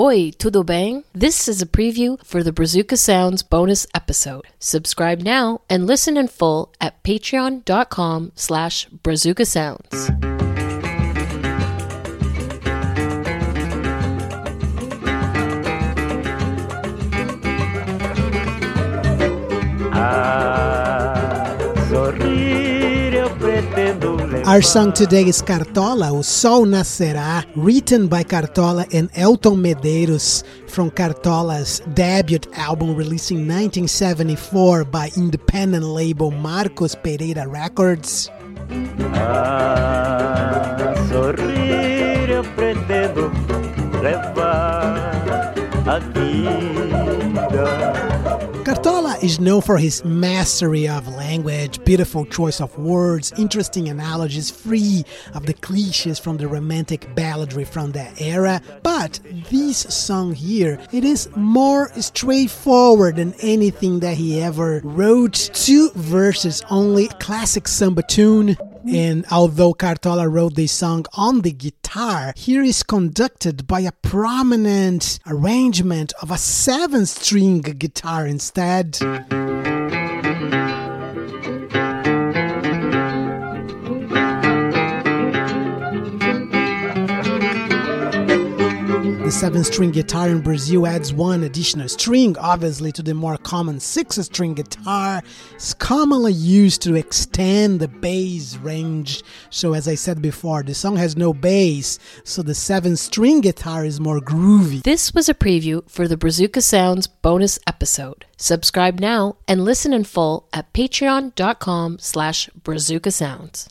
Oi, tudo bem? This is a preview for the Brazuca Sounds bonus episode. Subscribe now and listen in full at patreon.com slash Brazuca Sounds. Ah, Our song today is Cartola, O Sol Nascerá, written by Cartola and Elton Medeiros from Cartola's debut album released in 1974 by independent label Marcos Pereira Records. A sorrir eu pretendo levar a vida. Is known for his mastery of language, beautiful choice of words, interesting analogies, free of the cliches from the romantic balladry from that era. But this song here, it is more straightforward than anything that he ever wrote. Two verses only, classic samba tune. And although Cartola wrote this song on the guitar, here is conducted by a prominent arrangement of a seven string guitar instead. The seven string guitar in Brazil adds one additional string, obviously, to the more common six string guitar. It's commonly used to extend the bass range. So, as I said before, the song has no bass, so the seven string guitar is more groovy. This was a preview for the Brazuca Sounds bonus episode. Subscribe now and listen in full at patreon.com slash Brazuca Sounds.